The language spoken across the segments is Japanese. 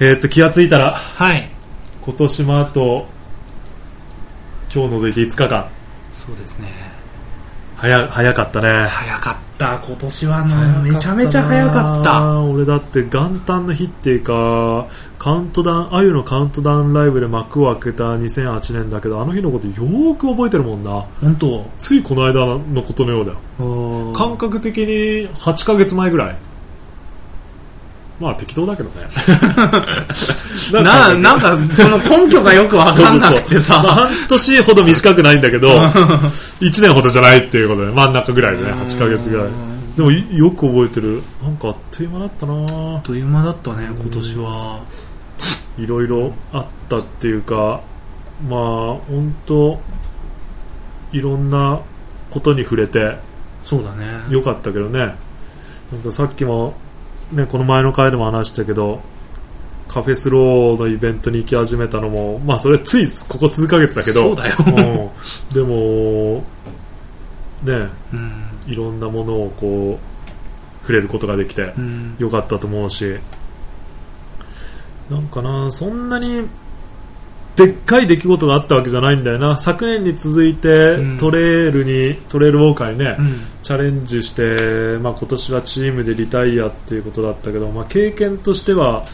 えーっと気がついたらはい。今年もあと今日除いて5日間。そうですね。早早かったね。早かった。今年はね早かったな。めちゃめちゃ早かった。俺だって元旦の日っていうかカウントダウンあゆのカウントダウンライブで幕を開けた2008年だけどあの日のことよーく覚えてるもんな。本当。ついこの間のことのようだよ。感覚的に8ヶ月前ぐらいまあ適当だけどね。ななんかその根拠がよくわかんなくてさ。まあ半年ほど短くないんだけど 1年ほどじゃないっていうことで真ん中ぐらいでね8ヶ月ぐらい。でもいよく覚えてる。なんかあっという間だったな。あっという間だったね今年は、いろいろあったっていうかまあ本当いろんなことに触れてそうだね。よかったけどね。なんかさっきも、ね、この前の回でも話したけどカフェスローのイベントに行き始めたのも、まあ、それついここ数ヶ月だけどそうだよ。うん。でもねうん。いろんなものをこう触れることができてうん。よかったと思うし。なんかなそんなにでっかい出来事があったわけじゃないんだよな。昨年に続いてうん。トレールに、トレールウォーカーにね、うん。チャレンジして、まあ、今年はチームでリタイアっていうことだったけど、まあ、経験としては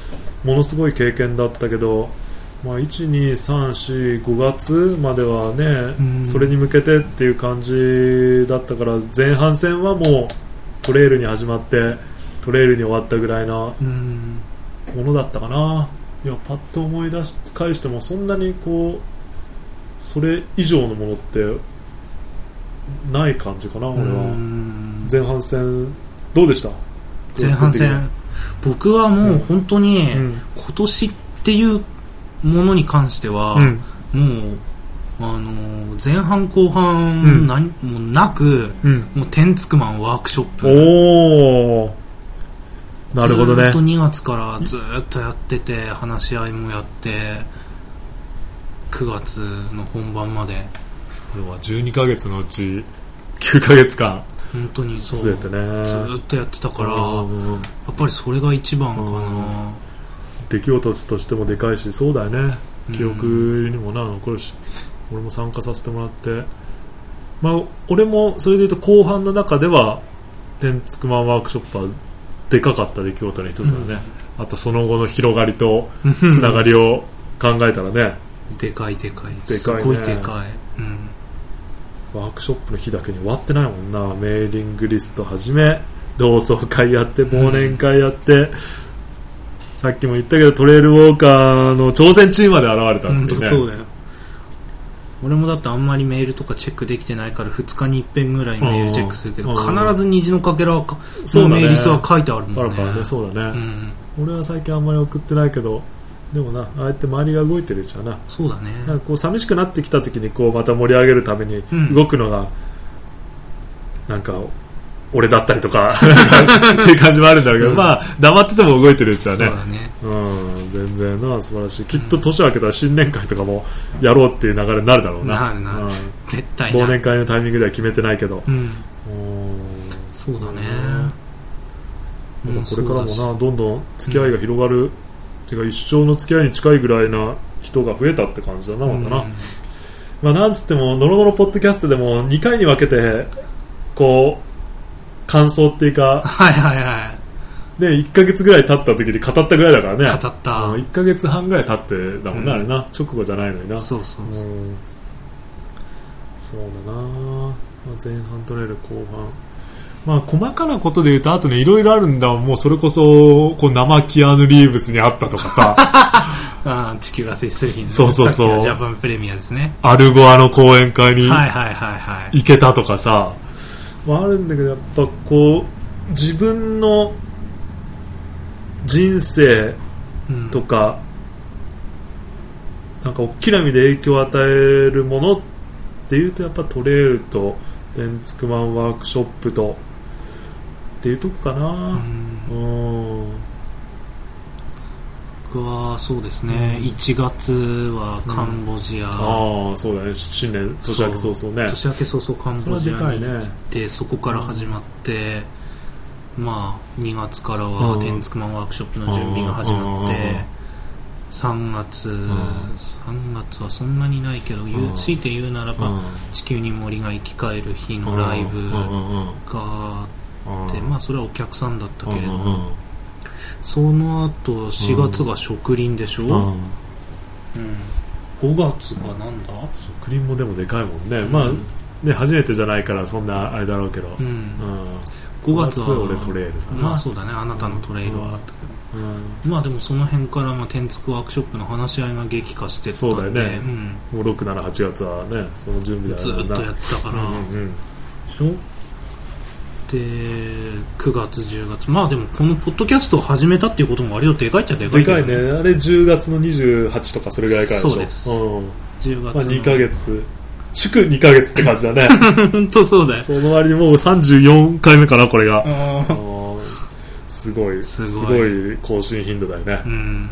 ものすごい経験だったけど、まあ、1、2、3、4、5月まではね、うん。それに向けてっていう感じだったから前半戦はもうトレイルに始まってトレイルに終わったぐらいなうん。ものだったかないやパッと思い出し返してもそんなにこうそれ以上のものってない感じかな俺は。うん。前半戦どうでした？前半戦。僕はもう本当にうん。今年っていうものに関しては、うん。もうあのー前半後うん。半何もなく、うん。もうテンツクマンワークショップなるほどね。ずーっと2月からずーっとやってて話し合いもやって9月の本番まで。これは12ヶ月のうち9ヶ月間本当にそう。ずっとやってたからやうんっぱりそれが一番かな。出来事としてもでかいしそうだよね。うん。記憶にもな残るし。俺も参加させてもらって。まあ俺もそれで言うと後半の中では天竺マンワークショップはでかかった出来事の一つだね、あとその後の広がりとつながりを考えたらね。でかいでかい。ね。すごいでかい、うん。ワークショップの日だけに終わってないもんな。メーリングリストはじめ。同窓会やって忘年会やって、さっきも言ったけどトレイルウォーカーの挑戦チームまで現れた本っていうね当そうだよ俺もだってあんまりメールとかチェックできてないから2日に一遍ぐらいメールチェックするけどうん。必ず虹のかけらのメールスは書いてあるあもんね。るからねそうだね、うん。俺は最近あんまり送ってないけどでもなああやって周りが動いてるうちはな。そうだね。なんかこう寂しくなってきた時にこうまた盛り上げるためにうん。動くのが、なんか俺だったりとか。っていう感じもあるんだろうけど、うん。まあ黙ってても動いてるうちはね。そうだね。うん、全然な素晴らしいきっと年明けたら新年会とかもやろうっていう流れになるだろうな。なるなる。うん。絶対な忘年会のタイミングでは決めてないけど、うん。うん。そうだね。またこれからもなどんどん付き合いが広がる、てか一生の付き合いに近いぐらいな人が増えたって感じだなまたな、うん。まあ、なんつっても、のろのろポッドキャストでも2回に分けて、こう、感想っていうか、はいはいはい。ね、1ヶ月ぐらい経った時に語ったぐらいだからね。語った。うん1ヶ月半ぐらい経ってだもんね、うん。あれな。直後じゃないのにな。そうそうそう。うん。そうだな、まあ、前半取れる後半。まあ、細かなことで言うと、あとね、いろいろあるんだ。もうそれこそ、こう、生キアヌ・リーブスに会ったとかさ、あー地球が接する日のそうそうそう。ジャパンプレミアですね。アルゴアの講演会にはいはいはいはい行けたとかさ、まあ、あるんだけどやっぱこう自分の人生うんとか、なんか大きな意味で影響を与えるものっていうとやっぱトレイルとデンツクマンワークショップとっていうとこかな。うん。うん僕はそうですね、うん。1月はカンボジア、ああそうだね。新年年明け早々ね。年明け早々カンボジアに行ってそこから始まって、まあ2月からはうん。テンツクマンワークショップの準備が始まって3月、ん。3月はそんなにないけど、言ううん強いて言うならば、うん。地球に森が生き返る日のライブうんがうん。うん。あって、うん。まあそれはお客さんだったけれども、うんうんうんその後4月が植林でしょ、うん。うん5月がなんだ？クリーンもでもでかいもんね、うん。まあね初めてじゃないからそんなあれだろうけど、うん。うん。5月は俺トレイルだな。まあそうだねあなたのトレイルはあったけど、うん。まあでもその辺からまあ天竺ワークショップの話し合いが激化してったんで。そうだよね。うん。もう678月はねその準備だずーっとやってたから、うんうんうん。でしょ？で9月10月。まあでもこのポッドキャストを始めたっていうことも割とでかいっちゃでかいでかいね。あれ10月の28とかそれぐらいからでしょ。そうです。ん。10月まあ、2ヶ月。祝2ヶ月って感じだね。本当そうだよ。その割にもう34回目かなこれが。すごい。すすごい更新頻度だよね。うん。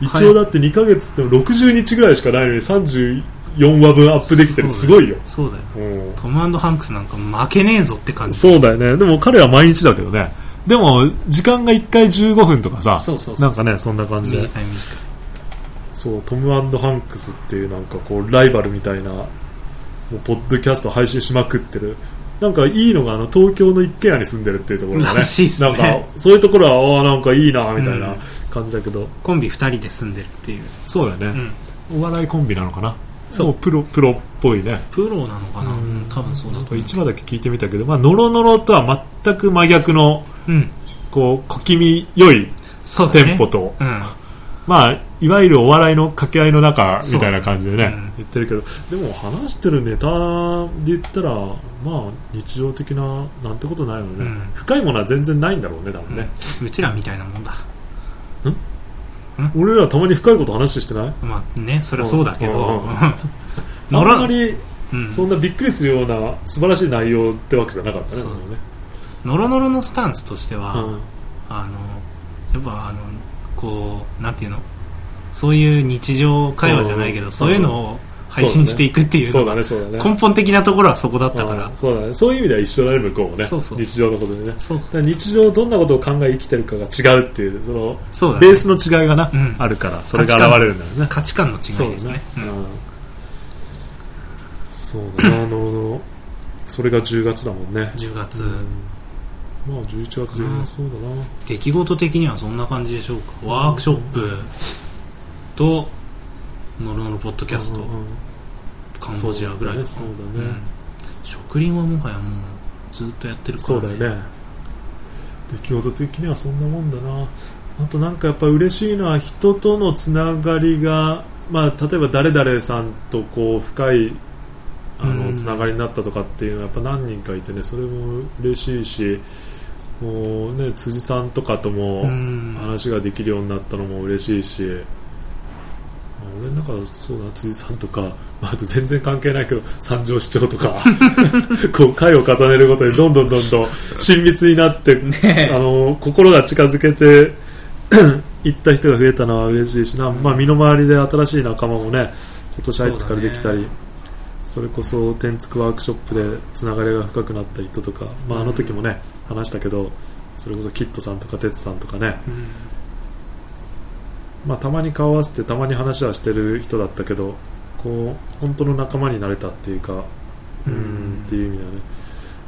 一応だって2ヶ月っても60日ぐらいしかないのに34話分アップできてる。すごいよ。そうだよ。うん。トムハンクスなんか負けねえぞって感じ。そうだよね。でも彼は毎日だけどね。でも時間が1回15分とかさそうそうそうなんかねそんな感じで。そうトムハンクスっていうなんかこうライバルみたいなもうポッドキャスト配信しまくってる。なんかいいのがあの東京の一軒家に住んでるっていうところがね。ね。なんかそういうところはああなんかいいなみたいな感じだけど、コンビ2人で住んでるっていう、そうだよね、うん、お笑いコンビなのかなそう。もプロプロっぽいね。プロなのかな、うん、多分そうだと思う。1話だけ聞いてみたけど、まあ、ノロノロとは全く真逆のうん。こう小気味良いテンポと、うん。まあ、いわゆるお笑いの掛け合いの中みたいな感じでね、言ってるけどでも話してるネタで言ったら、まあ、日常的ななんてことないよね、うん。深いものは全然ないんだろうね多分ね、うちらみたいなもんだ俺らたまに深いこと話してない？まあねそれはそうだけど。あんらまりうん。そんなびっくりするような素晴らしい内容ってわけじゃなかったねノロノロのスタンスとしては、うん。あのやっぱあのこうなんていうの？そういう日常会話じゃないけど、うん。そういうのを配信していくっていうそうだねそうだね。根本的なところはそこだったから、うんそうだね。そういう意味では一緒だね。向こうもね日常のことでね。だかそうそう。ら日常どんなことを考え生きてるかが違うっていうそのそうだね。ベースの違いがな、うん。あるからそれが現れるんだよね。価値観の違いですね。そうだね。うん。うん。そうだなあのそれが10月だもんね。10月、うん。まあ11月でうんそうだな。出来事的にはそんな感じでしょうか。ワークショップとノロノロポッドキャスト、うんうんカンボジアぐらいかなそうだねそうだね。ん。植林はもはやもうずっとやってるから、ね、そうだよね。出来事的にはそんなもんだな。あとなんかやっぱ嬉しいのは人とのつながりが、まあ、例えば誰々さんとこう深いあうん。のつながりになったとかっていうのはやっぱ何人かいてねそれも嬉しいしもうね辻さんとかともうん。話ができるようになったのも嬉しいし、まあ俺の中でそうだな辻さんとか、まあ、あと全然関係ないけど三条市長とか こう回を重ねるごとにどんどんどんどん親密になって、あの心が近づけて 行った人が増えたのは嬉しいしな、まあ、身の回りで新しい仲間もね今年入ってからできたりそ,、れこそ天竺ワークショップでつながりが深くなった人とか、まあ、あの時もね話したけどそれこそキッドさんとか哲さんとかねうんまあ、たまに顔合わせてたまに話はしてる人だったけどこう本当の仲間になれたっていうかううんんっていう意味ではね、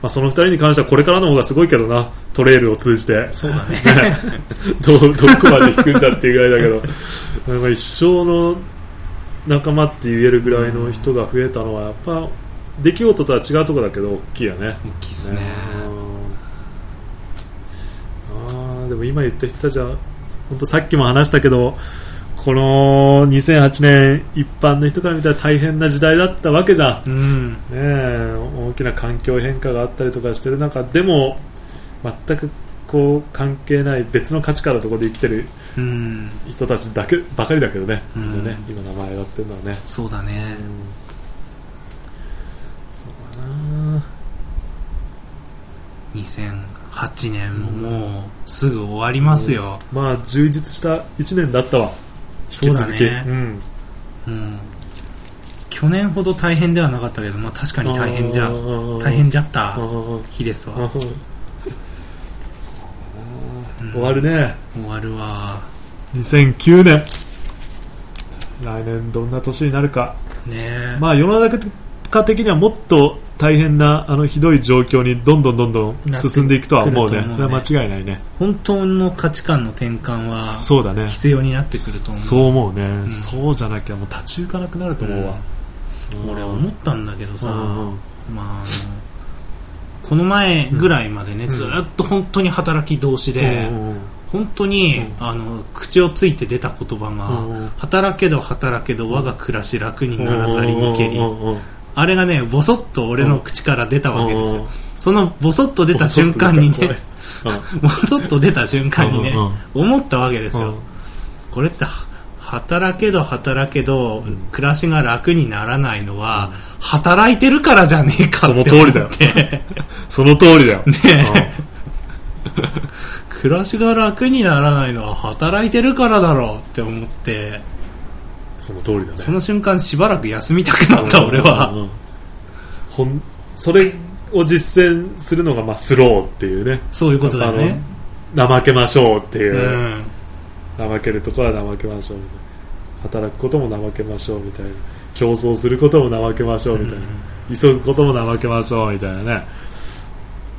まあ、その二人に関してはこれからの方がすごいけどなトレイルを通じて。そうだね。どうどこまで引くんだっていうぐらいだけど。なんか一生の仲間って言えるぐらいの人が増えたのはやっぱ出来事とは違うところだけど大きいよね。大きいっすね。うんあーでも今言った人たちは本当さっきも話したけどこの2008年一般の人から見たら大変な時代だったわけじゃん、うん。ねえ、大きな環境変化があったりとかしてる中でも全くこう関係ない別の価値観のところで生きてるうん。人たちだけばかりだけどね,、うん。ね今名前上がってるのはね、そうだね。そうだな。2008年ももうすぐ終わりますよ、まあ充実した1年だったわ。引き続きそうだね。うん。うん。去年ほど大変ではなかったけど、まあ、確かに大変じゃ大大変じゃったうん日ですわ。終わるね。終わるわ。2009年。来年どんな年になるか。ねまあ世の中的にはもっと大変なあのひどい状況にどんどんどんどん進んでいくとは思うね。ねそれは間違いないね。本当の価値観の転換はそうだね。必要になってくると思う。そう思うね、ん。そうじゃなきゃもう立ち行かなくなると思うわ、俺思ったんだけどさ、うんうん。まあ、この前ぐらいまでね、ん。ずっと本当に働き同士で、うん。うん本当に、うん。あの口をついて出た言葉が、うんうん。働けど働けど我が暮らし楽にならざりにけり、うんうんうんあれがねボソッと俺の口から出たわけですよ、うん。そのボソッと出た瞬間にね うん。ボソッと出た瞬間にね、うん。思ったわけですよ、うん。これっては働けど働けど、暮らしが楽にならないのは、働いてるからじゃねえかってその通りだよ。その通りだよ、ね暮らしが楽にならないのは働いてるからだろうって思って。うんその通りだね。その瞬間しばらく休みたくなった俺うんうんはうん。ほんそれを実践するのがまあスローっていうね。そういうことだよね。怠けましょうっていう。う、ん。怠けるところは怠けましょう。みたいな働くことも怠けましょうみたいな。競争することも怠けましょうみたいな、急ぐことも怠けましょうみたいなね。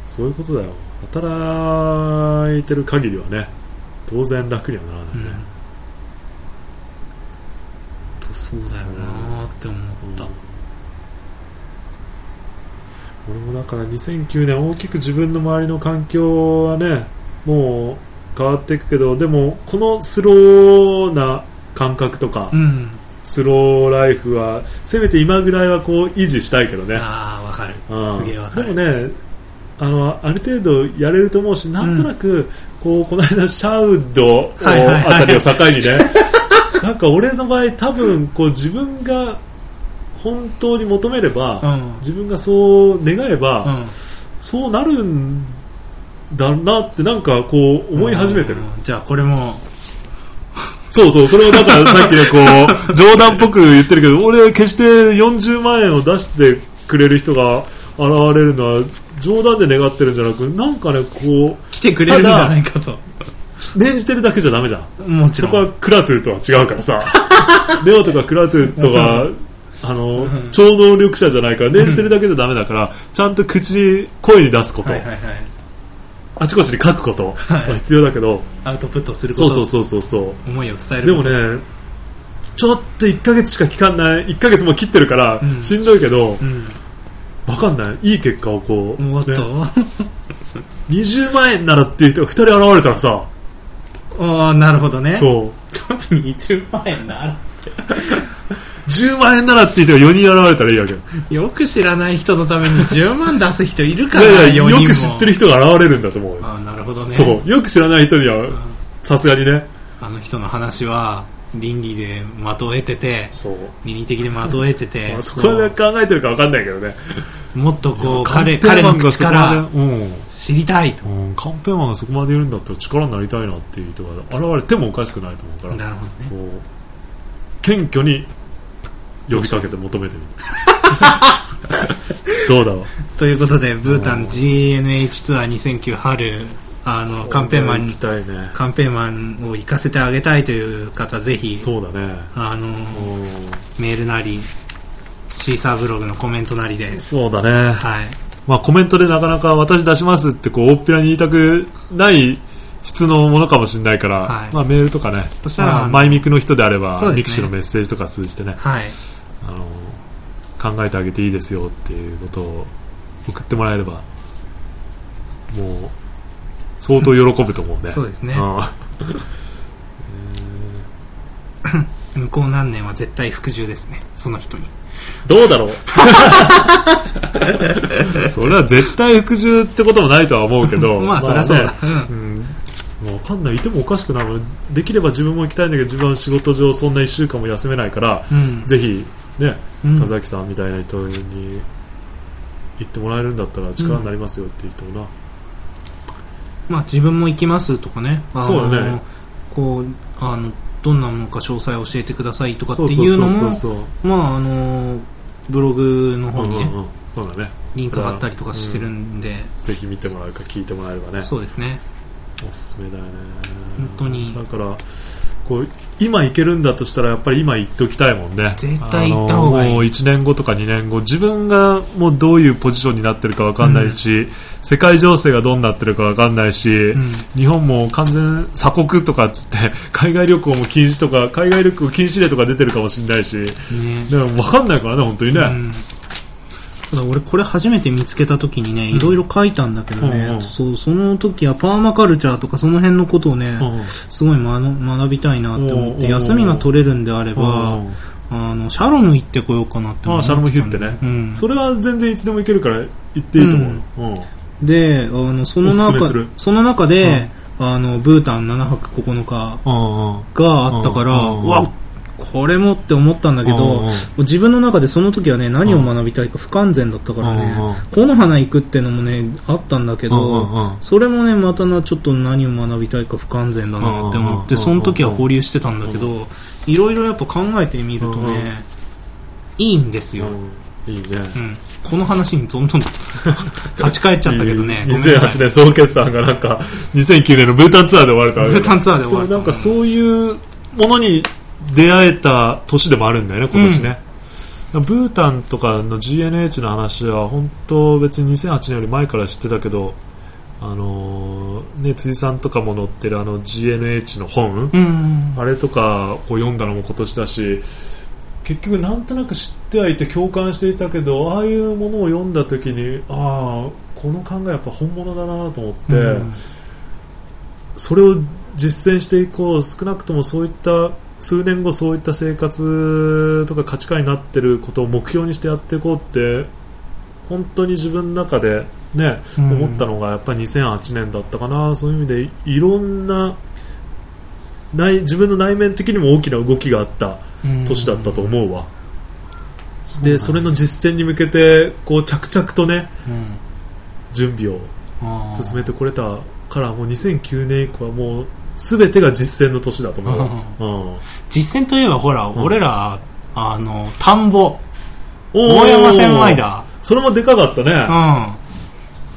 そういうことだよ。働いてる限りはね当然楽にはならないうんそうだよなって思った、俺もだから2009年大きく自分の周りの環境はねもう変わっていくけどでもこのスローな感覚とか、うん。スローライフはせめて今ぐらいはこう維持したいけどね。ああわかる。うん。すげえわかる。でもねあのある程度やれると思うしなんとなく、こうこの間シャウドはいはいはい。あたりを境にね なんか俺の場合多分こう自分が本当に求めれば、うん。自分がそう願えば、うん。そうなるんだなってなんかこう思い始めてる、うん。じゃあこれも。そうそうそれをだからさっきねこう 冗談っぽく言ってるけど俺決して40万円を出してくれる人が現れるのは冗談で願ってるんじゃなくなんかねこ来てくれるんじゃないかと。う念じてるだけじゃダメじゃん。もちろん。そこはクラトゥとは違うからさ。ネオとかクラトゥとかあの超能力者じゃないから念じてるだけじゃダメだからちゃんと口声に出すこと、はいはいはい。あちこちに書くことはい。は必要だけど、アウトプットすること。そうそうそうそうそう。思いを伝えること。でもねちょっと1ヶ月しか期間ない1ヶ月も切ってるから、うん。しんどいけどうん。わかんない。いい結果をこう、ね。20万円ならっていう人が2人現れたらさああなるほどね。そう。多分20万円なら。10万円ならっていう人が4人現れたらいいわけ。よよく知らない人のために10万出す人いるかいらやいや4人も。よく知ってる人が現れるんだと思うよ、ああなるほどね。そう。よく知らない人にはさすがにね。あの人の話は倫理で的を得ててそう。倫理的で的を得てて。まあそこはね考えてるか分かんないけどねもっとこう彼彼の口から知りたいと。うん、カンペーマンがそこまで言うんだったら力になりたいなっていう人が現れてもおかしくないと思うからなるほどね。こう謙虚に呼びかけて求めてみる。どうだろう。ということでブータン GNH ツアー2009春あのカンペーマンにね。カンペーマンを行かせてあげたいという方ぜひそうだね。あのうんメールなり Seesaaブログのコメントなりで。そうだね。はい。まあコメントでなかなか私出しますってこう大っぴらに言いたくない質のものかもしれないから、はい。まあメールとかねそしたらまあマイミクの人であれば、ね。 mixi のメッセージとか通じてねはい。あの考えてあげていいですよっていうことを送ってもらえればもう相当喜ぶと思うね。そうですね。ん。向こう何年は絶対服従ですね。その人にどうだろう？それは絶対服従ってこともないとは思うけど。まあそりゃそうだ。ね。うん。もう分かんない。いてもおかしくないできれば自分も行きたいんだけど自分は仕事上そんな1週間も休めないから、うん。ぜひねうん。田崎さんみたいな人に言ってもらえるんだったら力になりますよって言ってもな、まあ自分も行きますとかね。あのそうだね。こうあのどんなものか詳細を教えてくださいとかってそうそういうのもそうそう。まああのブログの方にね、うんうんうん。そうだね。リンク貼ったりとかしてるんで、ぜひ見てもらうか聞いてもらえればね。そうですね。おすすめだよね。本当に。だからこう今行けるんだとしたらやっぱり今行っておきたいもんね。絶対行った方がいい。もう1年後とか2年後自分がもうどういうポジションになってるか分かんないし、世界情勢がどうなってるか分かんないし、ん。日本も完全鎖国とかっつって 海外旅行も禁止とか海外旅行禁止令とか出てるかもしれないし。ね。でも分かんないからね本当にね、うん。ただ俺これ初めて見つけた時にねいろいろ書いたんだけどね、うんうん。そうその時はパーマカルチャーとかその辺のことをね、うん。すごい学学びたいなって思ってうん休みが取れるんであればうんあのシャロム行ってこようかなって思ってたあシャロムヒルってね。うん、それは全然いつでも行けるから行っていいと思うであのその中その中で、あのブータン7泊9日うんうんがあったから、うんうわこれもって思ったんだけど、うんうん自分の中でその時はね何を学びたいか不完全だったからね、うんうんこの花行くってのもねあったんだけど、うんうんうんそれもねまたなちょっと何を学びたいか不完全だなって思って、うんうんうんうんその時は保留してたんだけど、いろいろやっぱ考えてみるとね、うんうんいいんですよ、うんいいね。うんこの話にどんどん 立ち返っちゃったけどね。いいごめんなさい。2008年総決算がなんか2009年のブータンツアーで終われたブータンツアーで終わるなんかそういうものに出会えた年でもあるんだよね今年ね、ブータンとかの GNH の話は本当別に2008年より前から知ってたけどあのーね辻さんとかも載ってるあの GNH の本、うん。あれとかこう読んだのも今年だし結局なんとなく知ってはいて共感していたけどああいうものを読んだ時にああこの考えやっぱ本物だなと思って、うんそれを実践していこう少なくともそういった数年後そういった生活とか価値観になってることを目標にしてやっていこうって本当に自分の中でね、うん。思ったのがやっぱり2008年だったかな。そういう意味でいろんな内自分の内面的にも大きな動きがあった年だったと思うわ、でそれの実践に向けてこう着々とねうん。準備を進めてこれたからもう2009年以降はもう全てが実践の年だと思うわ、うん。実践といえばほら、ん。俺らあの田んぼ。大山千枚田。それもでかかったうねん。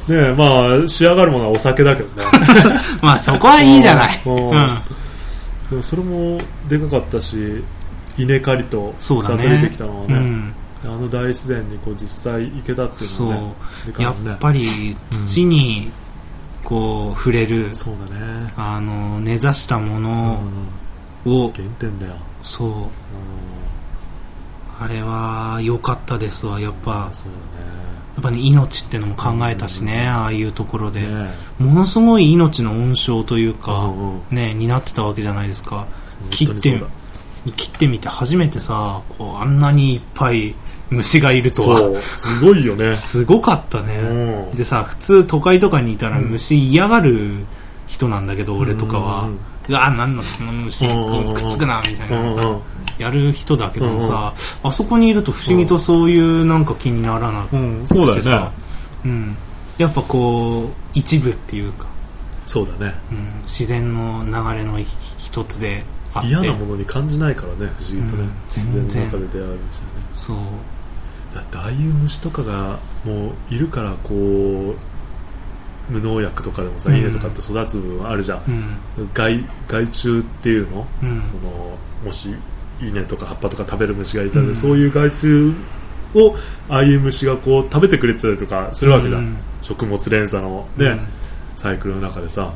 ねまあ仕上がるものはお酒だけどね。まあそこはいいじゃない。うん。うん。でもそれもでかかったし稲刈りとそうだね。里にできたのはね、うん。あの大自然にこう実際行けたっていうそうのはねでかいやっぱり土にこう触れるそうだね、あの根ざしたもうんのを原点だよ、そう。うん。あれは良かったですわやっぱ。やそうっぱね命ってのも考えたしねああいうところで。だねねものすごい命の温床というかうんうんね担ってたわけじゃないですか。本切って切ってみて初めてさこうあんなにいっぱい虫がいるとは。そう。すごいよね。すごかったうねん。でさ普通都会とかにいたら虫嫌がる人なんだけど俺とかは。うん。うわなんだこの虫。うんくっつくなみたいなさやる人だけどもさあそこにいると不思議とそういうなんか気にならなくうん。そうだよてさね。うん。やっぱこう一部っていうか。そうだね。うん。自然の流れの一一つで嫌なものに感じないからね不思議とね、うん。自然の中で出会う虫はね。そうだってああいう虫とかがもういるからこう無農薬とかでもさ、うん。稲とかって育つ部分あるじゃん、うん。害害虫っていうの？うん。そのもし稲とか葉っぱとか食べる虫がいたら、うん。そういう害虫をああいう虫がこう食べてくれてたりとかするわけじゃん、うん。食物連鎖のね、うん。サイクルの中でさ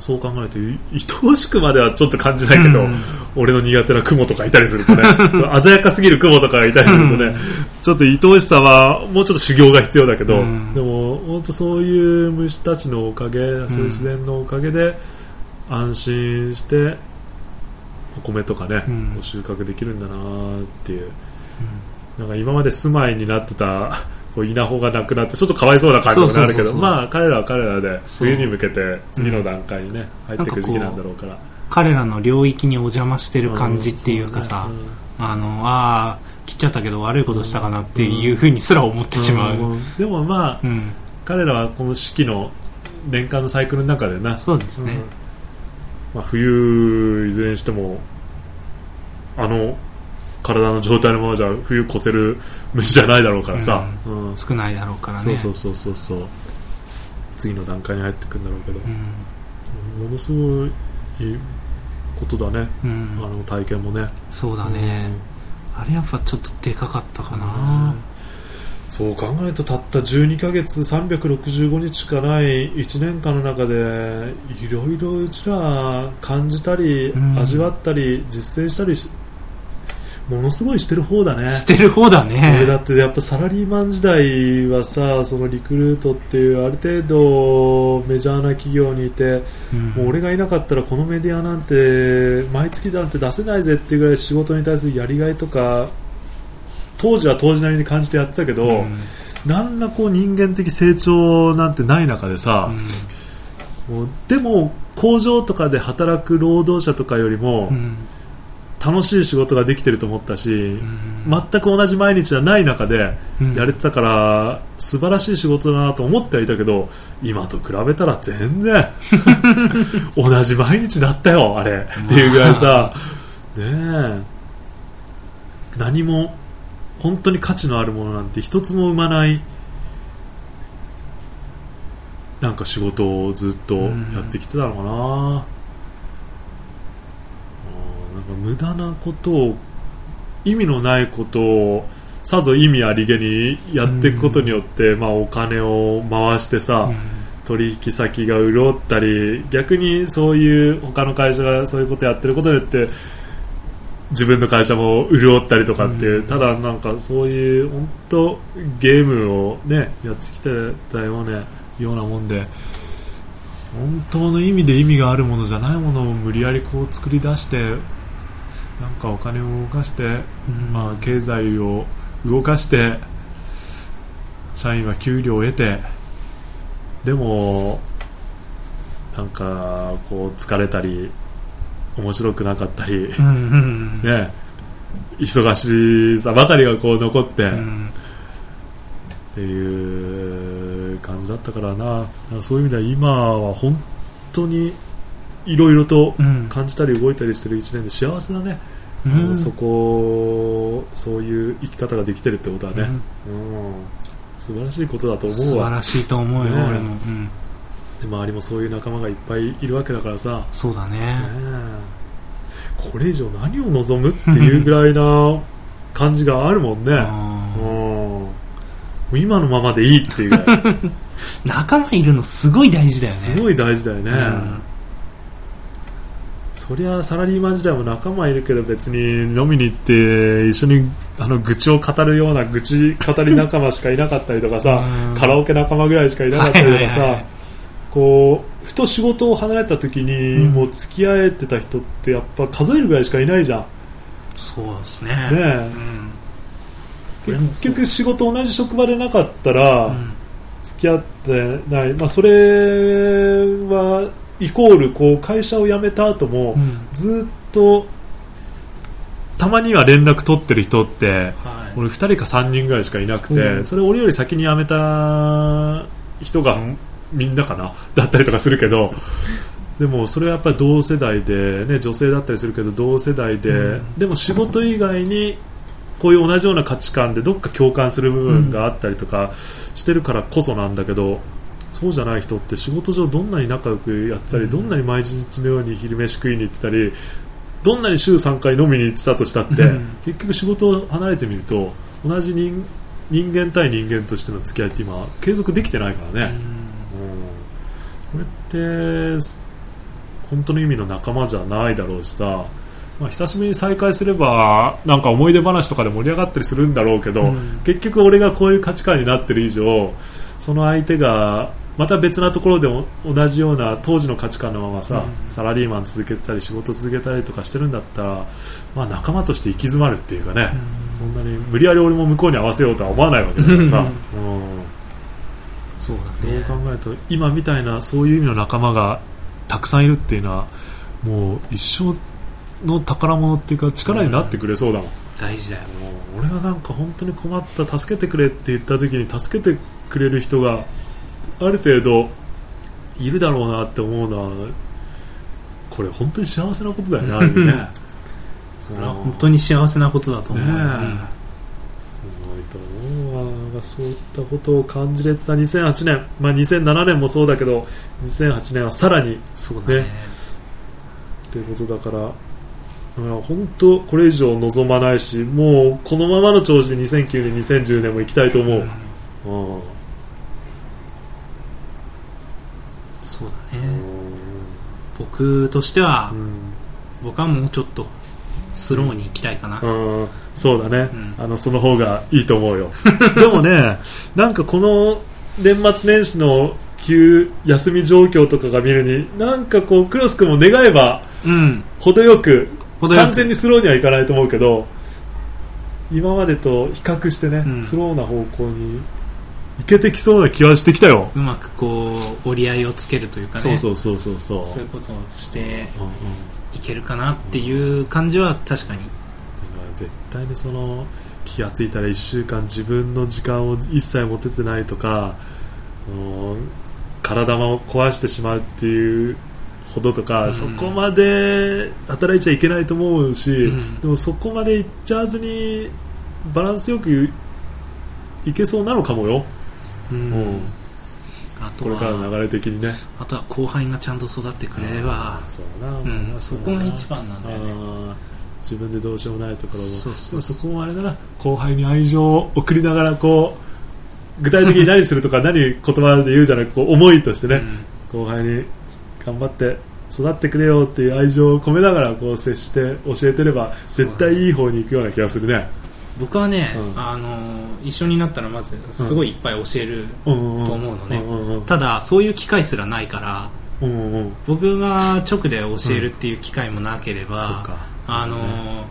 そう考えるとい愛おしくまではちょっと感じないけど、うん。俺の苦手な雲とかいたりするとね 鮮やかすぎる雲とかがいたりするとね、うん。ちょっと愛おしさはもうちょっと修行が必要だけど、うん。でも本当そういう虫たちのおかげ、そういう自然のおかげで安心してお米とかね、収穫できるんだなっていう、なんか今まで住まいになってたこう稲穂がなくなってちょっとかわいそうな感じもあるけどまあ彼らは彼らで冬に向けて次の段階にね、入っていく時期なんだろうから。彼らの領域にお邪魔してる感じっていうかさ、ねあのああ切っちゃったけど悪いことしたかなっていうふうにすら思ってしまう、うんんでもまあ彼らはこの四季の年間のサイクルの中でな、そうですね、うん。まあ、冬いずれにしてもあの体の状態のままじゃ冬越せる虫じゃないだろうからさ、うん。少ないだろうからね。そうそうそうそうそう。次の段階に入ってくんだろうけど、うん。ものすごいことだね、うん。あの体験もね。そうだね、あれやっぱちょっとでかかったかな、そう考えるとたった12ヶ月365日しかない1年間の中でいろいろうちら感じたり、うん。味わったり実践したりしものすごいしてる方だね。してる方だね。俺だってやっぱサラリーマン時代はさそのリクルートっていうある程度メジャーな企業にいてうん。もう俺がいなかったらこのメディアなんて毎月なんて出せないぜっていうぐらい仕事に対するやりがいとか当時は当時なりに感じてやってたけど、うん。何らこう人間的成長なんてない中でさ、もうでも工場とかで働く労働者とかよりもうん楽しい仕事ができてると思ったし、うん。全く同じ毎日じゃない中でうん。やれてたから素晴らしい仕事だなと思ってはいたけど今と比べたら全然 同じ毎日だったよあれ。っていうぐらいさねえ。何も本当に価値のあるものなんて一つも生まないなんか仕事をずっとやってきてたのかな、無駄なことを意味のないことをさぞ意味ありげにやっていくことによって、まあ、お金を回してさ、取引先が潤ったり逆にそういう他の会社がそういうことやってることによって自分の会社も潤ったりとかっていう、うん。ただなんかそういう本当ゲームをねやってきてたようなようなもんで本当の意味で意味があるものじゃないものを無理やりこう作り出してなんかお金を動かして、うんまあ、経済を動かして社員は給料を得てでもなんかこう疲れたり面白くなかったり、うんうん。ね、忙しさばかりがこう残って、うん。っていう感じだったからな。そういう意味では今は本当にいろいろとうん。感じたり動いたりしてる一年で幸せだね、うん。そこそういう生き方ができてるってことはね、うん。素晴らしいことだと素思うわ。晴らしいと思うよ、ねえ。俺も、うん、で周りもそういう仲間がいっぱいいるわけだからさ、そうだね。ねえ。これ以上何を望むっていうぐらいな感じがあるもんね、うん、今のままでいいっていう 仲間いるのすごい大事だよね。すごい大事だよね、うんそりゃサラリーマン時代も仲間いるけど別に飲みに行って一緒にあの愚痴を語るような愚痴語り仲間しかいなかったりとかさうん。カラオケ仲間ぐらいしかいなかったりとかさはいはいはい。こうふと仕事を離れた時にうんもう付き合えてた人ってやっぱ数えるぐらいしかいないじゃん、ねそうですね。え。うん。結局仕事同じ職場でなかったらうん。付き合ってない、まあ、それはイコールこう会社を辞めた後も、うん。ずっとたまには連絡取ってる人ってはい。俺2人か3人ぐらいしかいなくて、うん。それ俺より先に辞めた人がみんなかなだったりとかするけどでもそれはやっぱり同世代で、ね、女性だったりするけど同世代で、うん。でも仕事以外にこういう同じような価値観でどっか共感する部分があったりとかしてるからこそなんだけど、そうじゃない人って仕事上どんなに仲良くやったり、うん。どんなに毎日のように昼飯食いに行ってたりどんなに週3回飲みに行ってたとしたって、うん。結局仕事を離れてみると同じ人人間対人間としての付き合いって今継続できてないからね、うん。これって本当の意味の仲間じゃないだろうしさ、まあ、久しぶりに再会すればなんか思い出話とかで盛り上がったりするんだろうけど、うん。結局俺がこういう価値観になってる以上その相手がまた別なところでも同じような当時の価値観のままさ、うん。サラリーマン続けてたり仕事続けたりとかしてるんだったら、まあ、仲間として行き詰まるっていうかね、そんなに無理やり俺も向こうに合わせようとは思わないわけだからさ、うん。うん。そうだそうね考えると今みたいなそういう意味の仲間がたくさんいるっていうのはもう一生の宝物っていうか力になってくれそうだもん、大事だよ。もう俺がなんか本当に困った助けてくれって言った時に助けてくれる人がある程度いるだろうなって思うのはこれ本当に幸せなことだよねね。それは本当に幸せなことだと思う、ねえ。すごいと思うわ。そういったことを感じれてた2008年、まあ、2007年もそうだけど2008年はさらにそうだね。ねっていうことだからうん本当これ以上望まないしもうこのままの調子で2009年2010年も行きたいと思う、うんそうだね。僕としては、うん。僕はもうちょっとスローに行きたいかな、うん。そうだね、うん。あのその方がいいと思うよ。でもねなんかこの年末年始の休休み状況とかが見るになんかこうクロス君も願えばうん。程よく。完全にスローにはいかないと思うけど今までと比較してね、うん。スローな方向にいけてきそうな気はしてきたよ、うまくこう折り合いをつけるというかね。そうそうそうそうそう。そういうことをしてうんうんいけるかなっていう感じは確かに。だから絶対にその気がついたら1週間自分の時間を一切持ててないとかあの体を壊してしまうっていうほどとか、うん。そこまで働いちゃいけないと思うし、うん。でもそこまでいっちゃわずにバランスよくいけそうなのかもよ、うん。うん。あとこれから流れ的にね。あとは後輩がちゃんと育ってくれれば。そうだな、うん。まあそこが一番なんだよね自分でどうしようもないところも。そうそうでもそこもあれだな。後輩に愛情を送りながらこう具体的に何するとか 何言葉で言うじゃなくこう思いとしてね、後輩に頑張って育ってくれよっていう愛情を込めながらこう接して教えてれば絶対いい方に行くような気がするね。僕はね、うん。あの一緒になったらまずすごいいっぱい教える、と思うのね。ただそういう機会すらないからうん僕が直で教えるっていう機会もなければ、あの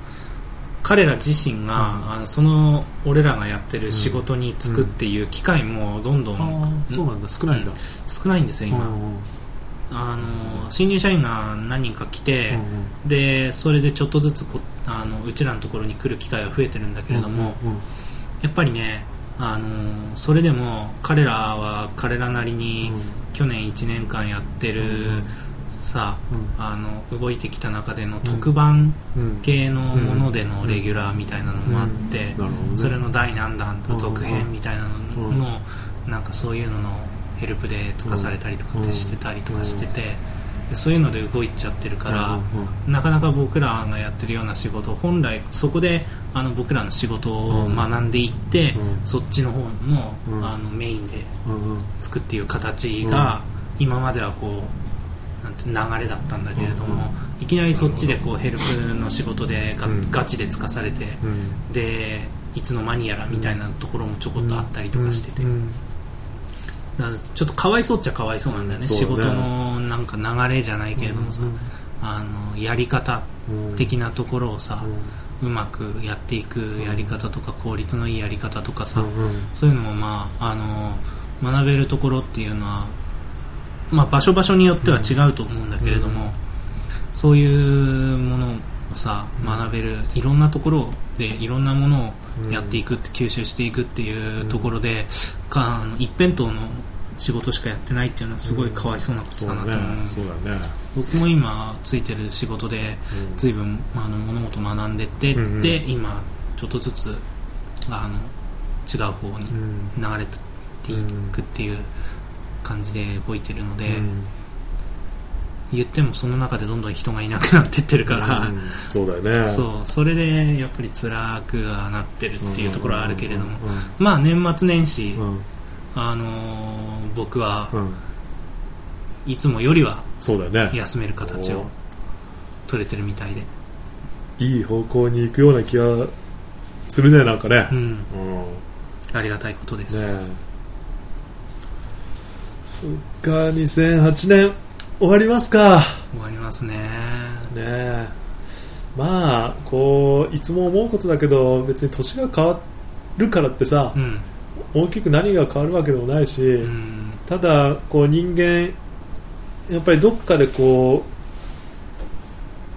彼ら自身が、あのその俺らがやってる仕事に就くっていう機会もどんどん、そうなんだ。少ないんだ、少ないんですよ今、あの新入社員が何人か来て、でそれでちょっとずつこあのうちらのところに来る機会は増えてるんだけれども、うんうんやっぱりねあのそれでも彼らは彼らなりに去年1年間やってる、うん。さうん。あの動いてきた中での特番うん。系のものでのレギュラーみたいなのもあって、ね。それの第何弾とか続編みたいなのうん。の、なんかそういうののヘルプでつかされたりとかってしてたりとかしてて、でそういうので動いちゃってるから、なかなか僕らがやってるような仕事本来そこであの僕らの仕事を学んでいって、うんそっちの方の,、うん。あのメインでつくっていう形が、今まではこうなんて流れだったんだけれども、いきなりそっちでこうヘルプの仕事でガ,、チでつかされて、うん。でいつの間にやらみたいなところもちょこっとあったりとかしてて、ちょっとかわいそうっちゃかわいそうなんだよね。ね。仕事のなんか流れじゃないけれどもさ、あのやり方うん的なところをさ、うんうまくやっていくやり方とか効率のいいやり方とかさ、うんうん。そういうのも、まあ、あの学べるところっていうのは、まあ、場所場所によっては違うと思うんだけれども、そういうものをさ学べるいろんなところでいろんなものをやっていくって、吸収していくっていうところで、か一辺倒の仕事しかやってないっていうのはすごいかわいそうなことそうだだなと思う、ねそうだね。僕も今ついてる仕事でうん。随分あの物事学んでってって、うんうん。今ちょっとずつあの違う方にうん。流れていくっていう感じで動いてるので、うん。言ってもその中でどんどん人がいなくなってってるから、うん。そうだよね。そう。それでやっぱり辛くはなってるっていうところはあるけれども、うん。まあ年末年始、うんあのー僕はうん。いつもよりはそうだよね。休める形を取れてるみたいで、いい方向に行くような気がするねなんかね。うん、うん。ありがたいことです、ねえ。そっか2008年終わりますか。終わりますね。ねえ。まあこういつも思うことだけど別に年が変わるからってさ、うん大きく何が変わるわけでもないし、うん。ただこう人間やっぱりどっかでこ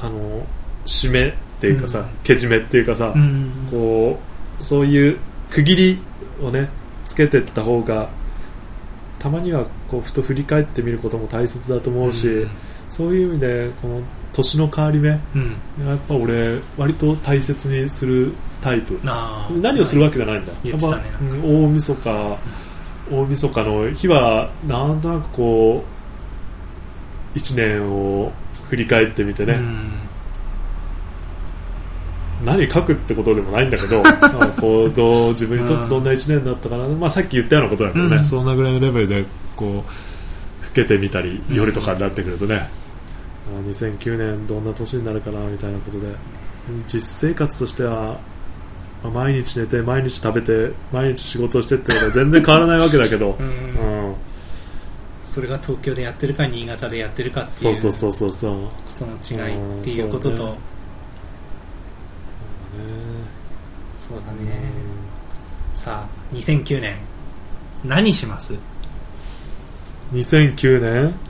うあの締めっていうかさ、うん。けじめっていうかさ、うん。こうそういう区切りをねつけていった方がたまにはこうふと振り返ってみることも大切だと思うし、うん。そういう意味でこの年の変わり目やうん。っぱ俺割と大切にするタイプ。何をするわけじゃないんだ、ねやっぱうん大晦日。大晦日の日はなんとなくこう1年を振り返ってみてね、うん。何書くってことでもないんだけど まあこうどう自分にとってどんな1年だったかな、まあ、さっき言ったようなことだけどね、うん。そんなぐらいのレベルでこう老けてみたり夜とかになってくるとね、あ2009年どんな年になるかなみたいなことで。実生活としてはまあ毎日寝て毎日食べて毎日仕事をしてってことは全然変わらないわけだけど、うん。うん。それが東京でやってるか新潟でやってるかっていうそうそうそうそう。ことの違いっていうことと。うんそうね。そうだね。さあ2009年。何します？2009年？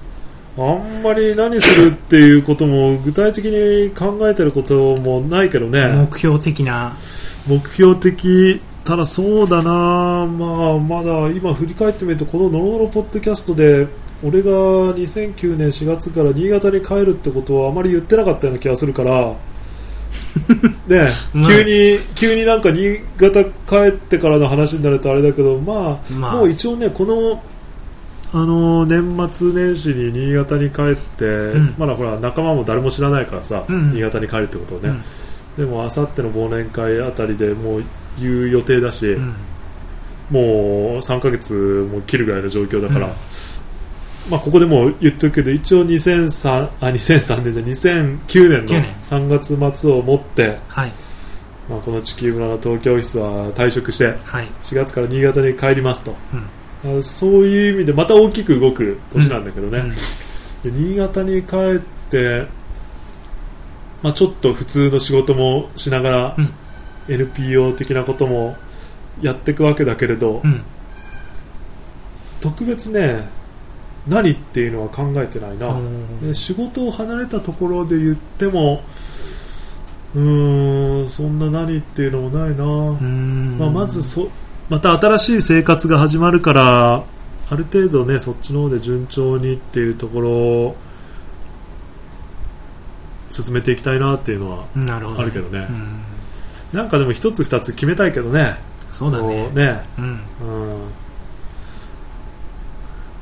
あんまり何するっていうことも具体的に考えてることもないけどね。目標的な。目標的ただそうだな、まあ、まだ今振り返ってみるとこの「のろのろポッドキャスト」で俺が2009年4月から新潟に帰るってことはあまり言ってなかったような気がするから。ねまあ急に急になんか新潟帰ってからの話になるとあれだけど、まあ、まあ。もう一応ねこのあの年末年始に新潟に帰って、ん。まだほら仲間も誰も知らないからさ、うん新潟に帰るってことをね、うん。でもあさっての忘年会あたりでもう言う予定だし、うん。もう3ヶ月も切るぐらいの状況だから、うん。まあ、ここでもう言っておくけど一応2003あ2003年じゃ2009年9の年。3月末をもって、はい。まあ、この地球村の東京オフィスは退職してはい。4月から新潟に帰りますと、そういう意味でまた大きく動く年なんだけどね、うん。で新潟に帰って、まあ、ちょっと普通の仕事もしながら、うん。NPO 的なこともやっていくわけだけれど、うん。特別ね何っていうのは考えてないな、うん。で仕事を離れたところで言ってもうーんそんな何っていうのもないな、うん。まあ、まずそまた新しい生活が始まるからある程度ねそっちの方で順調にっていうところを進めていきたいなっていうのはあるけどね。うん。なんかでも一つ二つ決めたいけどね。そうだね。ね。うん。うん。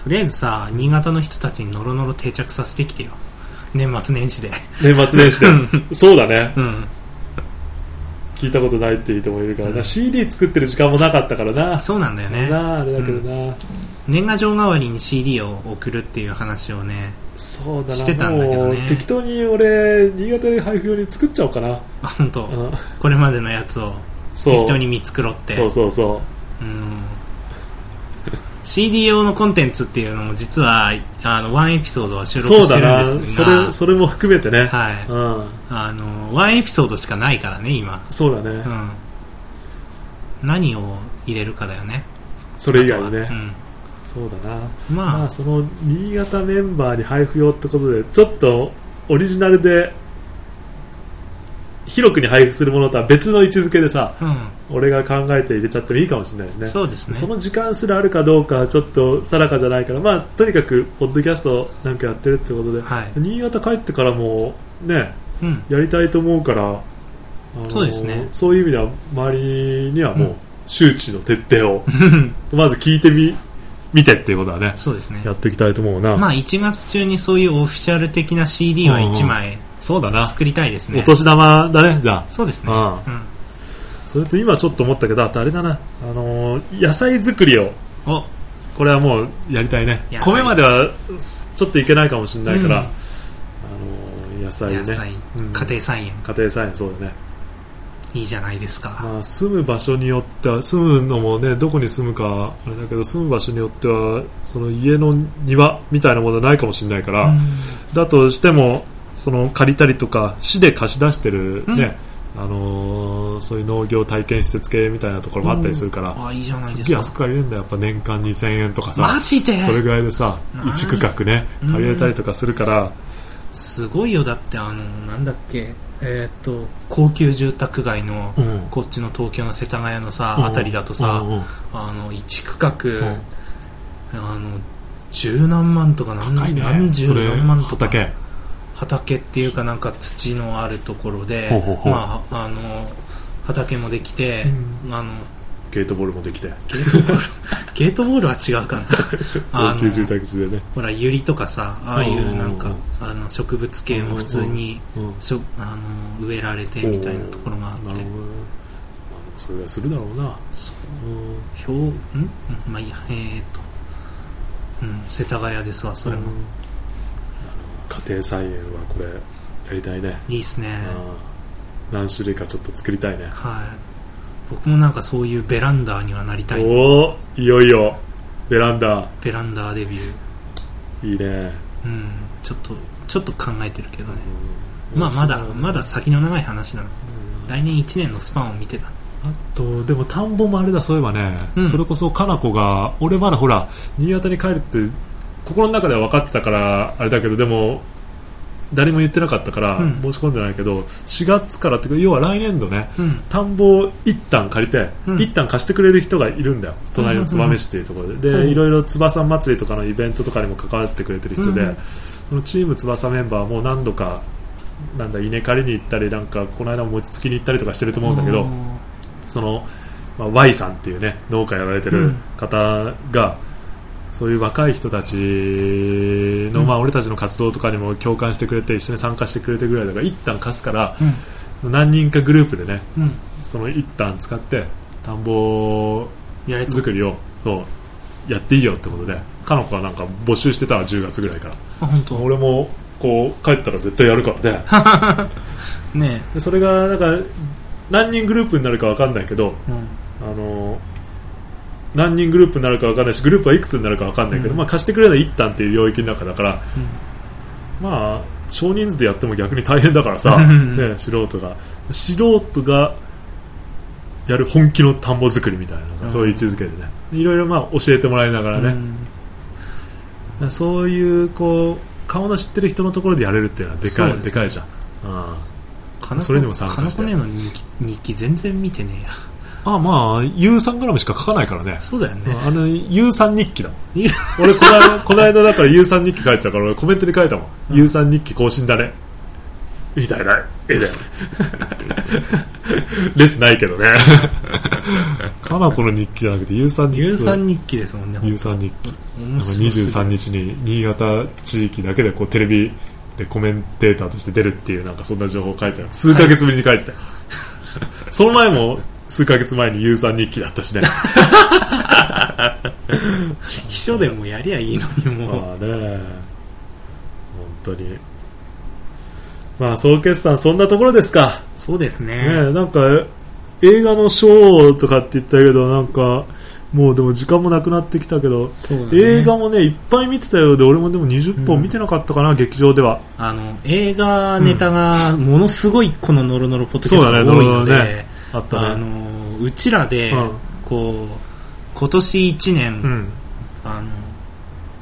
とりあえずさ新潟の人たちにノロノロ定着させてきてよ。年末年始で。年末年始で。そうだね。うん聞いたことないっていう人もいるからな、うん。CD 作ってる時間もなかったからな。そうなんだよね。なああれだけどな、年賀状代わりに CD を送るっていう話をねそうだな。してたんだけどね。適当に俺新潟で配布用に作っちゃおうかな、あ本当、うん、これまでのやつを適当に見繕って。そうそうそうん CD 用のコンテンツっていうのも実はあのワンエピソードは収う録してそうだるんですなそがれそれも含めてね、はい。うん、あのワンエピソードしかないからね今、そうだね、うん、何を入れるかだよね。それ以外にね、あとは。そうだな。うん、まあ、まあその新潟メンバーに配布用ってことでちょっとオリジナルで広くに配布するものとは別の位置づけでさう俺が考えて入れちゃってもいいかもしれないですね。ん、そうですね。その時間すらあるかどうかはちょっと定かじゃないから、まあ、とにかくポッドキャストなんかやってるってことで、はい。新潟帰ってからもねうん。やりたいと思うから、そうですね。そういう意味では周りにはもう周知の徹底を、まず聞いてみ見てっていうことはねそうですね。やっていきたいと思うな、まあ1月中にそういうオフィシャル的な CD は1枚そうだな。作りたいですね。お年玉だねじゃあ。そうですね。うん。うん。それと今ちょっと思ったけどあとあれだな、あのー野菜作りを。お。これはもうやりたいね。米まではちょっといけないかもしれないから、うん。あのー野菜ね。家庭菜園。家庭菜園そうだね、いいじゃないですか、まあ、住む場所によっては住むのもねどこに住むかあれだけど住む場所によってはその家の庭みたいなものはないかもしれないから、うん。だとしてもその借りたりとか市で貸し出してるね、あのーそういう農業体験施設系みたいなところもあったりするから、あいいじゃないですか。げえ安く借りれるんだよ。やっぱ年間2000円とかさそれぐらいでさ何一区画ねうん。借りれたりとかするから、すごいよ。だってあのなんだっけ？えーっと高級住宅街の、うん。こっちの東京の世田谷のさ、うん。あたりだとさ、うんうんあの一区画、ん。あの十何万とか何ね。何十何万とか。畑畑っていうかなんか土のあるところでほうほうほう。まああの畑もできて、あのゲートボールもできて。ゲートボール ゲートボールは違うかな。あ 高級住の宅地でね、ほらユリとかさああいうなんかうんあの植物系も普通にうん。しょあの植えられてみたいなところがあって。なるほどね、まあ、それはするだろうな。ひょう、ん？うん。まあいいや、えーっと、うん、世田谷ですわ、それも。うん。家庭菜園はこれやりたいね、いいっすね。うん何種類かちょっと作りたいねはい。僕もなんかそういうベランダーにはなりたい。おおいよいよベランダベランダーデビュー。いいね、うん、ちょっと、ちょっと考えてるけどね。うんまあまだ、まだ先の長い話なんです。うん来年1年のスパンを見てた。あとでも田んぼもあれだそういえばね、うんそれこそかな子が俺まだほら新潟に帰るって心の中では分かってたからあれだけどでも誰も言ってなかったからうん。申し込んでないけど、4月からっていうか要は来年度ねうん。田んぼを一旦借りて、うん。一旦貸してくれる人がいるんだよ。隣の燕市っていうところで,、うんでいろいろ翼祭りとかのイベントとかにも関わってくれてる人で、うん。そのチーム翼メンバーも何度かなんだ稲刈りに行ったりなんかこの間も餅つきに行ったりとかしてると思うんだけど、その、まあ、Y さんっていうね農家やられてる方が、そういう若い人たちの、うんまあ、俺たちの活動とかにも共感してくれて一緒に参加してくれてぐらいだから一旦貸すからうん。何人かグループでねうん。その一旦使って田んぼ。作りをそうやっていいよってことでかの子はなんか募集してたわ10月ぐらいからあ、本当。俺もこう帰ったら絶対やるからね ねでそれがなんか何人グループになるか分かんないけど。あの何人グループになるか分かんないしグループはいくつになるか分かんないけど、うん。まあ、貸してくれるのは一旦っていう領域の中だからまあ少人数でやっても逆に大変だからさ、うん。ね、素人が。素人がやる本気の田んぼ作りみたいなそういう位置づけでね。いろいろまあ教えてもらいながらね、うん。そういうこう顔の知ってる人のところでやれるっていうのはでかい,、ですね。でかいじゃん、うんそれにも参加して。の日記日記全然見てねえや。あまあ U さん絡みしか書かないからね。そうだよね。あの U さん日記だもん。俺この間 この間だから U さん日記書いてたから俺コメントに書いたもん、U さん日記更新だね。みたいな。絵だよねレスないけどね。かなこの日記じゃなくて U さん日記有酸日記ですもんね。U さん日記。なんか面白すぎる23日に新潟地域だけでこうテレビでコメンテーターとして出るっていうなんかそんな情報を書いてある。数ヶ月ぶりに書いてたよ、その前も数ヶ月前に U さん日記だったしね。秘書でもやりゃいいのにも。う。まあね。本当に。まあ総決算そんなところですか。そうですね。ねなんか映画のショーとかって言ったけどなんかもうでも時間もなくなってきたけどね。映画もねいっぱい見てたようで俺もでも20本見てなかったかな、劇場では。あの、映画ネタがものすごいこのノロノロポッドキャストが多いので、ノロノロねあったね。あの、うちらで、うん。こう、今年1年、うん。あの、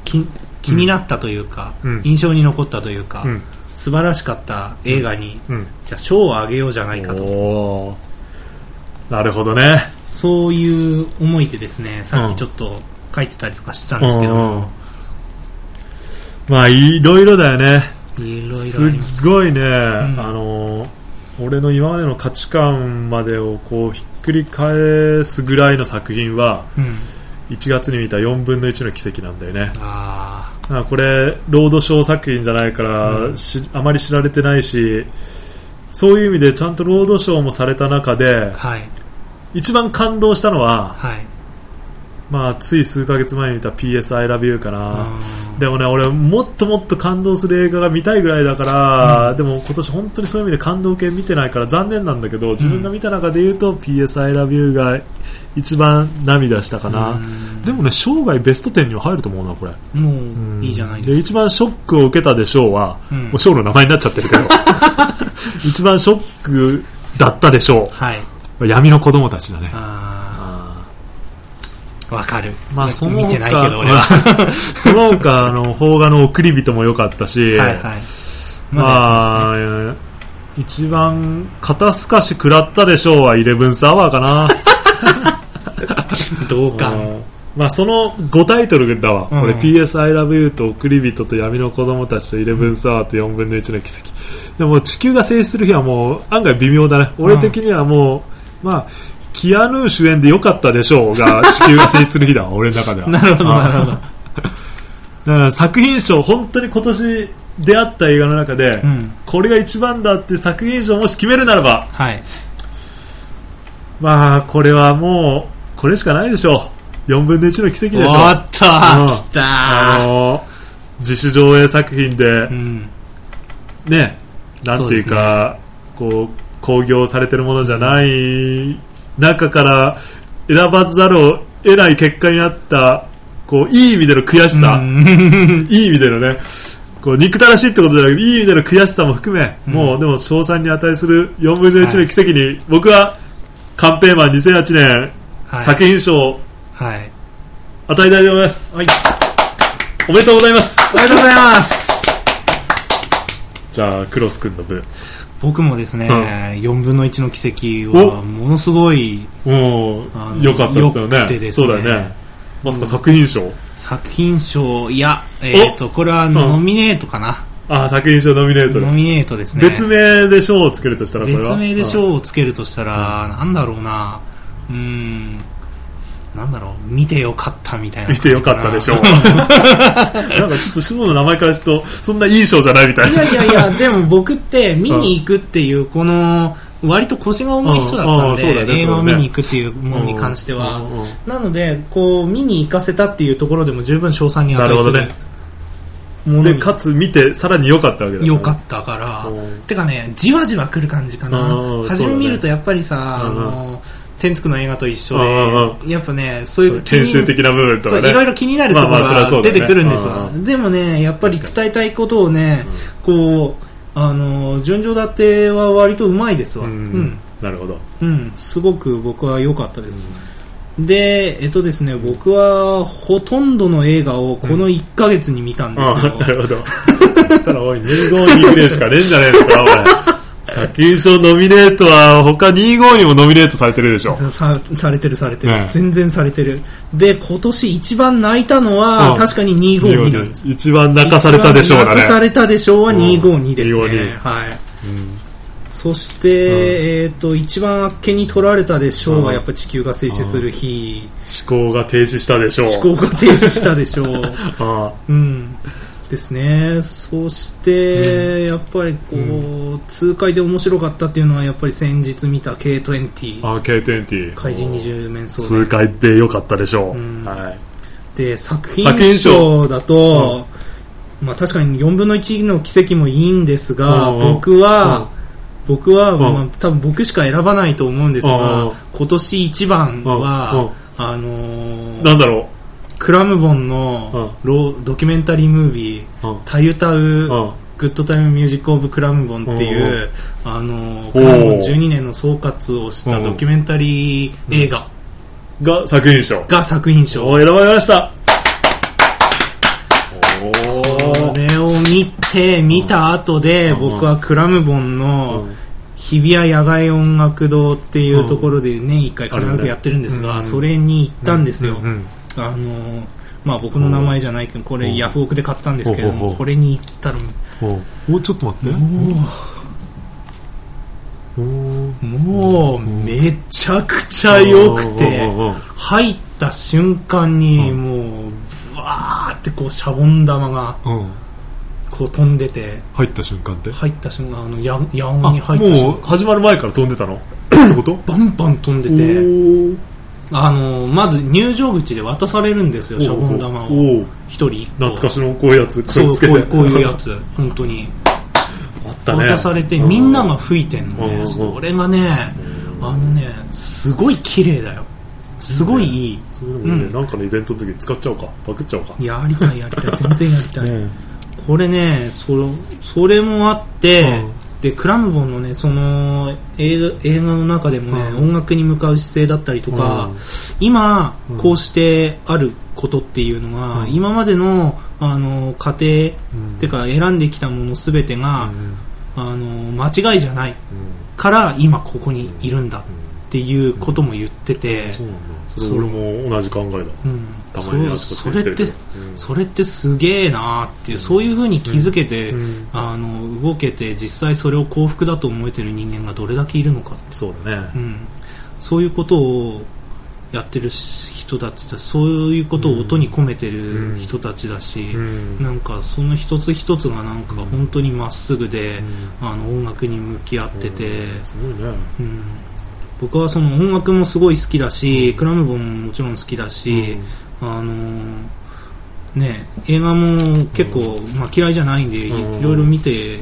き気になったというか、うん。印象に残ったというか、うん。素晴らしかった映画に、うん。じゃあ賞をあげようじゃないかと。おー。なるほどね。そういう思いでですね、さっきちょっと書いてたりとかしてたんですけど。うん。うんも、まあいろいろだよね。いろいろあすっります。ごいね、ん。あの俺の今までの価値観までをこうひっくり返すぐらいの作品はうん。1月に見た4分の1の奇跡なんだよねああこれロードショー作品じゃないから、うんしあまり知られてないしそういう意味でちゃんとロードショーもされた中であ、はい、一番感動したのは、はい。まあ、つい数ヶ月前に見た PS I Love You かな、うんでもね、俺もっともっと感動する映画が見たいぐらいだから、でも今年本当にそういう意味で感動系見てないから残念なんだけど、自分が見た中で言うと PS I Love You が一番涙したかな。うんでもね、生涯ベスト10には入ると思うな、これ。もうういいじゃないですか。一番ショックを受けたでしょうは、うんもうショーの名前になっちゃってるけど、一番ショックだったでしょはい。う。闇の子供たちだね。あ、わかる。まあその他見てないけど俺は。ーその他、あの、邦画の送り人も良かったし、はいはい。まあ、えー一番肩透かし食らったでしょうはイレブンスアワーかな。同感。うんまあその5タイトルだわ。うんこれ PS I Love You と送り人と闇の子供たちとイレブンスアワーと4分の1の奇跡。でも地球が静止する日はもう案外微妙だね。俺的にはもう、まあ、キアヌー主演でよかったでしょうが 地球が成立する日だわ俺の中では。なるほどあなるほど。だから作品賞本当に今年出会った映画の中で、うん。これが一番だって作品賞もし決めるならば。はい。まあこれはもうこれしかないでしょう。4分の1の奇跡でしょう。おっとうん。来た。あのー自主上映作品でうん。ねなんていうかこう興行されてるものじゃない中から選ばざるを得ない結果になったこういい意味での悔しさ、うん。いい意味でのね。こう憎たらしいってことじゃなくていい意味での悔しさも含め、うん。もうでも賞賛に値する4分の1の奇跡に、僕はカンペーマン2008年はい。作品賞をはい。与えたいと思います、はい。おめでとうございます。おめでとうございます。じゃあクロス君の分僕もですね、うん。4分の1の奇跡はものすごい良かったですよね。ね。そうだよね。まさか作品賞、作品賞いやえっ、とこれはノミネートかな、あ作品賞ノミネートで。ノミネートですね。別名で賞をつけるとしたらこれは。別名で賞をつけるとしたら、なんだろうな。うーんなんだろう見てよかったみたいな見てよかったでしょう。なんかちょっと賞の名前からするとそんないい賞じゃないみたいな。いやいやいやでも僕って見に行くっていうこの割と腰が重い人だったんで映画を見に行くっていうものに関しては。うんうんうん。なのでこう見に行かせたっていうところでも十分賞賛に値する。なるほどね。かつ見てさらに良かったわけだね。良かったから。うん。てかねじわじわ来る感じかな。うん初め見るとやっぱりさあうん。の天竺の映画と一緒うんでやっぱねそういう研修的な部分とかね。いろいろ気になるところが出てくるんですわ、うんでもねやっぱり伝えたいことをね、こうあの順序立ては割とうまいですわ、ううん。ん。なるほど。うん。すごく僕は良かったです、でえっとですね僕はほとんどの映画をこの1ヶ月に見たんですあよ、なるほど。そしたらおい252ぐらいしかねえんじゃねえのか作品賞ノミネートは他25にもノミネートされてるでしょ。さされてるされてる、うん全然されてる。で今年一番泣いたのは、うん。確かに252なんです。一番泣かされたでしょうだね。泣かされたでしょうはうん252ですね、252はい。そして、えっ、と一番あっけに取られたでしょうはうん。やっぱ地球が静止する日。思考が停止したでしょう。思考が停止したでしょう。あ。うんですね。そして、やっぱりこう、痛快で面白かったっていうのはやっぱり先日見た K20 あ K20 怪人二十面相痛快で良かったでしょう、うん。はい。で作作品品賞。賞だと、まあ、確かに4分の1の奇跡もいいんですが、うんうん。僕は、僕は、ん。まあ、多分僕しか選ばないと思うんですが、うんうん。今年一番は、うんうん。あのーなんだろクラムボンのロードキュメンタリームービーう、うん「たゆたう、うん。 Good Time Music of クラムボン」っていう、あのクラムボン12年の総括をしたドキュメンタリー映画が作品賞。が作品賞、お選ばれました。おこれを見て見た後でうん。僕はクラムボンの日比谷野外音楽堂っていうところで年1回必ずやってるんですがそれに行ったんですよあのまあ僕の名前じゃないけどこれヤフオクで買ったんですけれどもこれに行ったらおおちょっと待って。おもうめちゃくちゃ良くて入った瞬間にもうブワーってこうシャボン玉がうん。こう飛んでて入った瞬間って？入った瞬間あのや野あ音に入った瞬間。もう始まる前から飛んでたの？ってこと？バンバン飛んでてあのまず入場口で渡されるんですよシャボン玉を。一人一個。懐かしのこういうやつこそうこういうこういうやつ本当に。あったね。渡されてみんなが吹いてんのうんねそれがねあのねすごい綺麗だよ。すごいいい。それでもね。うん。なんかのイベントの時に使っちゃおうか。パクっちゃおうか。やりたいやりたい。全然やりたい。うんこれねそれそれもあって、うんでクラムボンのねその映画映画の中でもね、うん。音楽に向かう姿勢だったりとか、うん。今うん。こうしてあることっていうのは、うん。今までのあの家庭、うん。てか選んできたものすべてが、あの間違いじゃないうんから今ここにいるんだっていうことも言ってて、それ俺も同じ考えだ。うん。たまにそそれって、うん。それってすげえなっていうそういうふうに気づけて、うん。あの動けて実際それを幸福だと思えてる人間がどれだけいるのかそうだね。うん、そういうことをやってる人たちだそういうことを音に込めてる人たちだし、うん。なんかその一つ一つがなんか本当にまっすぐで、うん。あの音楽に向き合ってて、すごいね。うん僕はその音楽もすごい好きだし、クラムボンももちろん好きだし、あのーね、映画も結構、まあ、嫌いじゃないんで、いろいろ見て、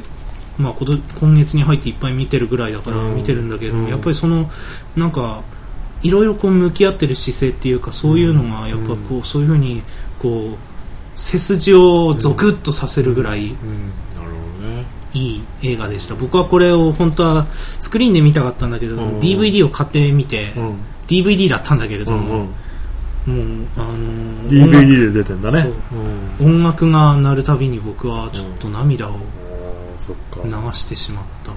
まあ、こと今月に入っていっぱい見てるぐらいだからうん。見てるんだけど、うん。やっぱりそのなんかいろいろこう向き合ってる姿勢っていうかそういうのがやっぱこう、そういうふうにこう背筋をゾクッとさせるぐらいいい映画でした。僕はこれを本当はスクリーンで見たかったんだけど、うん。DVD を買ってみて、うん。DVD だったんだけれども、うんうん。もうあのー DVD で出てんだね。音楽が鳴るたびに僕はちょっと涙を流なるしてしまった、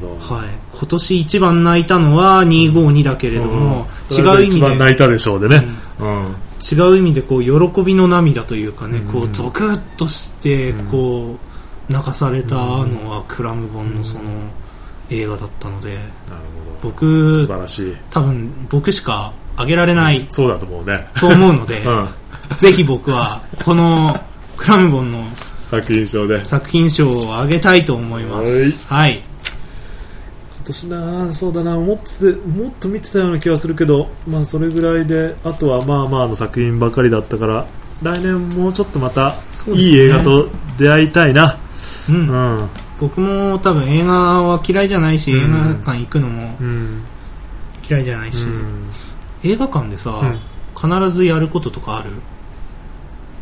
ほど。はい、今年一番泣いたのは252だけれども、それが一違う意味で番泣いたでしょうでね。うん。違う意味でこう喜びの涙というかね、うん。こうゾクッとしてうん。こう泣かされたのはクラムボンのその映画だったのでなるほど。僕素晴らしい。多分僕しかあげられないそうだと思うね。と思うので、うん。ぜひ僕はこのクラムボンの作品賞で。作品賞をあげたいと思います。はい。今年なそうだなもっともっと見てたような気がするけどまあそれぐらいであとはまあまあの作品ばかりだったから来年もうちょっとまたいい映画と出会いたいなうん。うん僕も多分映画は嫌いじゃないし、うん。映画館行くのもうん。嫌いじゃないし、映画館でさ、うん。必ずやることとかある？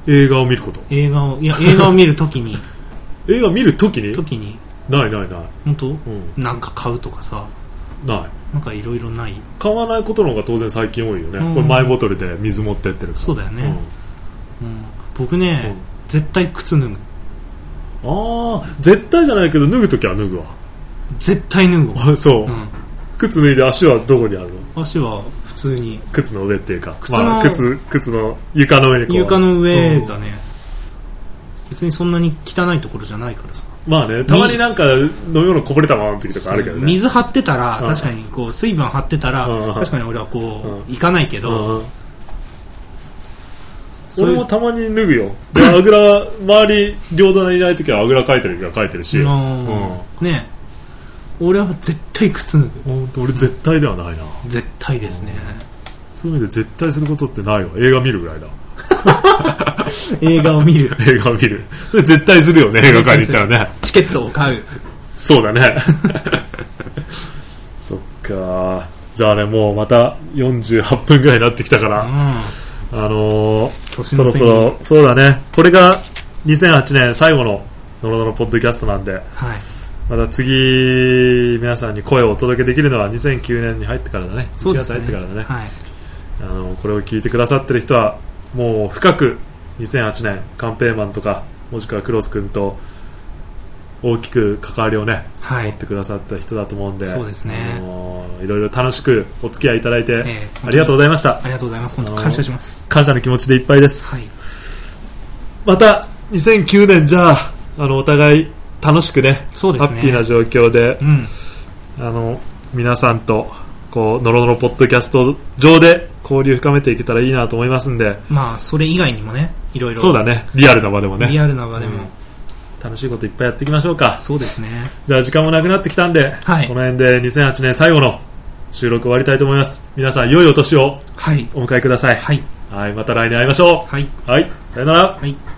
映画を見ること？映画を、いや、映画を見るときに、映画見るときに？時に、ないないない、本当？うん、なんか買うとかさ、ない。なんかいろいろない？買わないことの方が当然最近多いよね、うん。これマイボトルで水持ってってるか。らそうだよね。うん。僕ね、絶対靴脱ぐ。うん、ああ絶対じゃないけど脱ぐときは脱ぐわ。絶対脱ぐわ。あそう、う靴脱いで足はどこにあるの？ん。足は普通に。靴の上っていうか。靴のまあ、靴靴の床の上にこう。床の上だね。別にそんなに汚いところじゃないからさ。うんまあねたまになんか飲み物こぼれたままの時とかあるけどね。水張ってたら、うん。確かにこう水分張ってたら、うん。確かに俺はこう、う行かないけど、俺もたまに脱ぐよ。であぐら周り両隣にいない時はあぐらかいてる時はかいてるし。うん。うん。ね俺は絶対靴脱ぐ。本当俺絶対ではないな。絶対ですね、そういう意味で絶対することってないわ。映画見るぐらいだ。映画を見る。映画を見る。それ絶対するよね映画館に行ったらね。チケットを買う。そうだね。そっか。じゃあねもうまた48分ぐらいになってきたから、うあのーそろそろそうだね。これが2008年最後ののろのろポッドキャストなんで。んはい。また次皆さんに声をお届けできるのは2009年に入ってからだね。1月入ってからだね。はい。あのこれを聞いてくださってる人はもう深く2008年カンペーマンとかもしくはクロス君と大きく関わりをね、はい。持ってくださった人だと思うんでそうですね。いろいろ楽しくお付き合いいただいて、ええ。ありがとうございました。ありがとうございます。本当感謝します。感謝の気持ちでいっぱいです、はい。また2009年じゃああのお互い楽しくねそうですね。ハッピーな状況でうん。あの皆さんとこうノロノロポッドキャスト上で交流深めていけたらいいなと思いますんで。まあそれ以外にもねいろいろ。そうだね。リアルな場でもね。リアルな場でも、楽しいこといっぱいやっていきましょうか。そうですね。じゃあ時間もなくなってきたんで、はい。この辺で2008年最後の収録終わりたいと思います。皆さん良いお年を。はい。お迎えください。はい。はいまた来年会いましょはい、うはいさよなら。はい